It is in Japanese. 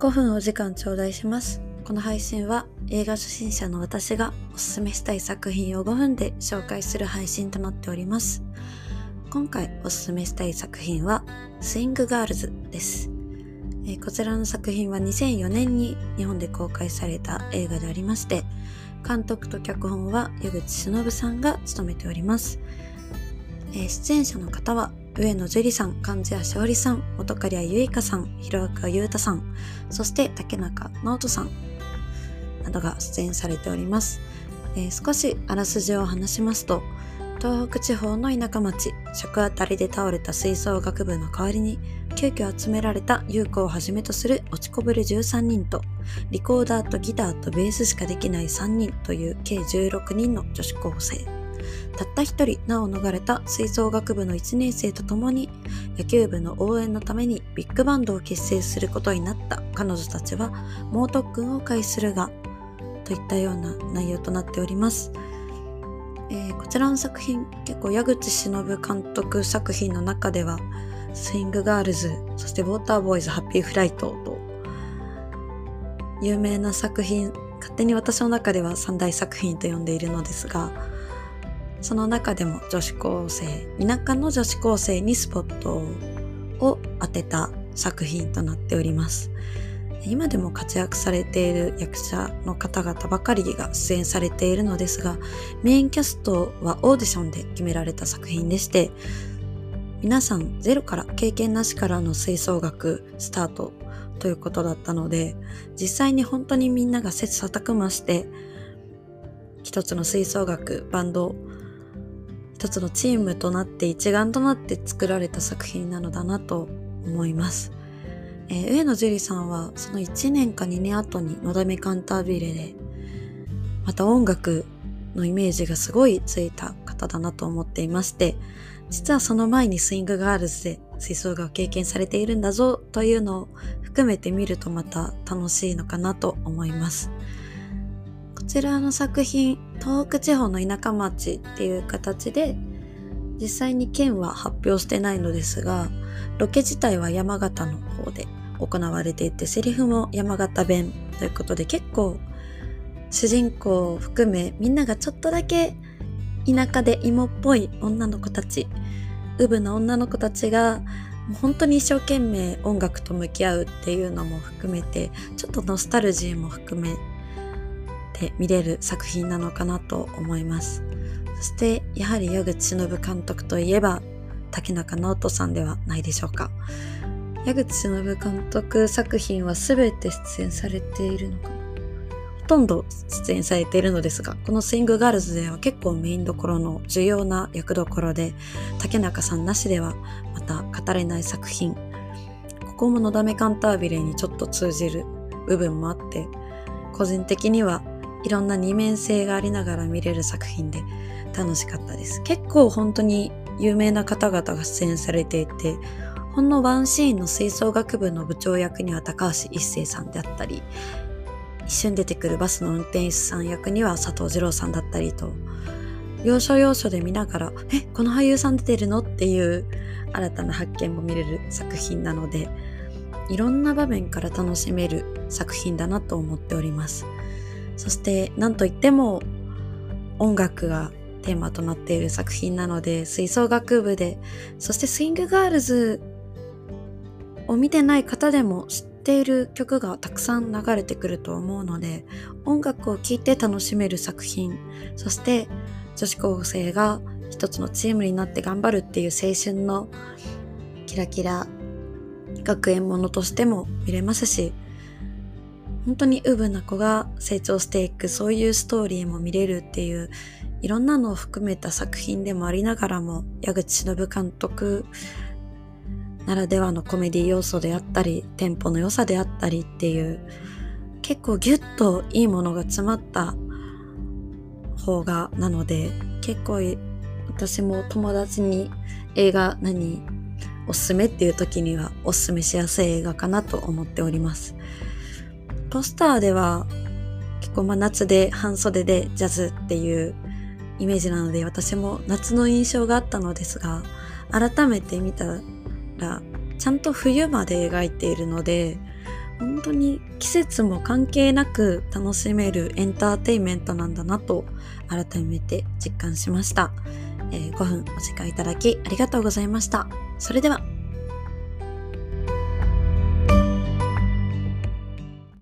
5分お時間頂戴します。この配信は映画初心者の私がおすすめしたい作品を5分で紹介する配信となっております。今回おすすめしたい作品はスイングガールズです。えこちらの作品は2004年に日本で公開された映画でありまして、監督と脚本は矢口忍さんが務めております。え出演者の方は上野樹里さん、貫地谷しおりさん、本刈谷由香さん、広岡裕太さん、そして竹中直人さんなどが出演されております。えー少しあらすじを話しますと、東北地方の田舎町、食あたりで倒れた吹奏楽部の代わりに、急遽集められた優子をはじめとする落ちこぼれ13人と、リコーダーとギターとベースしかできない3人という計16人の女子高生。たった一人名を逃れた吹奏楽部の1年生と共に野球部の応援のためにビッグバンドを結成することになった彼女たちは猛特訓を開するがといったような内容となっております。えーこちらの作品結構矢口忍監督作品の中ではスイングガールズそしてウォーターボーイズハッピーフライトと有名な作品勝手に私の中では三大作品と呼んでいるのですがその中でも女子高生田舎の女子高生にスポットを当てた作品となっております。今でも活躍されている役者の方々ばかりが出演されているのですがメインキャストはオーディションで決められた作品でして皆さんゼロから経験なしからの吹奏楽スタートということだったので実際に本当にみんなが切磋琢磨して一つの吹奏楽バンド一つのチームとなって一丸となって作られた作品なのだなと思います。えー上野樹里さんはその1年か2年後にのだめカンタービレでまた音楽のイメージがすごいついた方だなと思っていまして実はその前にスイングガールズで吹奏楽を経験されているんだぞというのを含めて見るとまた楽しいのかなと思います。ちらの作品東北地方の田舎町っていう形で実際に県は発表してないのですがロケ自体は山形の方で行われていてセリフも山形弁ということで結構主人公を含めみんながちょっとだけ田舎で芋っぽい女の子たちウブな女の子たちが本当に一生懸命音楽と向き合うっていうのも含めてちょっとノスタルジーも含めて見れる作品なのかなと思います。そしてやはり矢口忍監督といえば竹中直人さんではないでしょうか。矢口忍監督作品は全て出演されているのかな。ほとんど出演されているのですがこのスイングガールズでは結構メインどころの重要な役どころで竹中さんなしではまた語れない作品。ここものだめカンタービレにちょっと通じる部分もあって個人的にはいろんな二面性がありながら見れる作品で楽しかったです結構本当に有名な方々が出演されていてほんのワンシーンの吹奏楽部の部長役には高橋一生さんであったり一瞬出てくるバスの運転手さん役には佐藤二郎さんだったりと要所要所で見ながら「えこの俳優さん出てるの?」っていう新たな発見も見れる作品なのでいろんな場面から楽しめる作品だなと思っておりますそして何といっても音楽がテーマとなっている作品なので吹奏楽部でそしてスイングガールズを見てない方でも知っている曲がたくさん流れてくると思うので音楽を聴いて楽しめる作品そして女子高生が一つのチームになって頑張るっていう青春のキラキラ学園ものとしても見れますし本当にウブな子が成長していくそういうストーリーも見れるっていういろんなのを含めた作品でもありながらも矢口忍監督ならではのコメディ要素であったりテンポの良さであったりっていう結構ギュッといいものが詰まった方がなので結構私も友達に映画何おすすめっていう時にはおすすめしやすい映画かなと思っております。ポスターでは結構まあ夏で半袖でジャズっていうイメージなので私も夏の印象があったのですが改めて見たらちゃんと冬まで描いているので本当に季節も関係なく楽しめるエンターテインメントなんだなと改めて実感しました、えー、5分お時間いただきありがとうございました。それでは。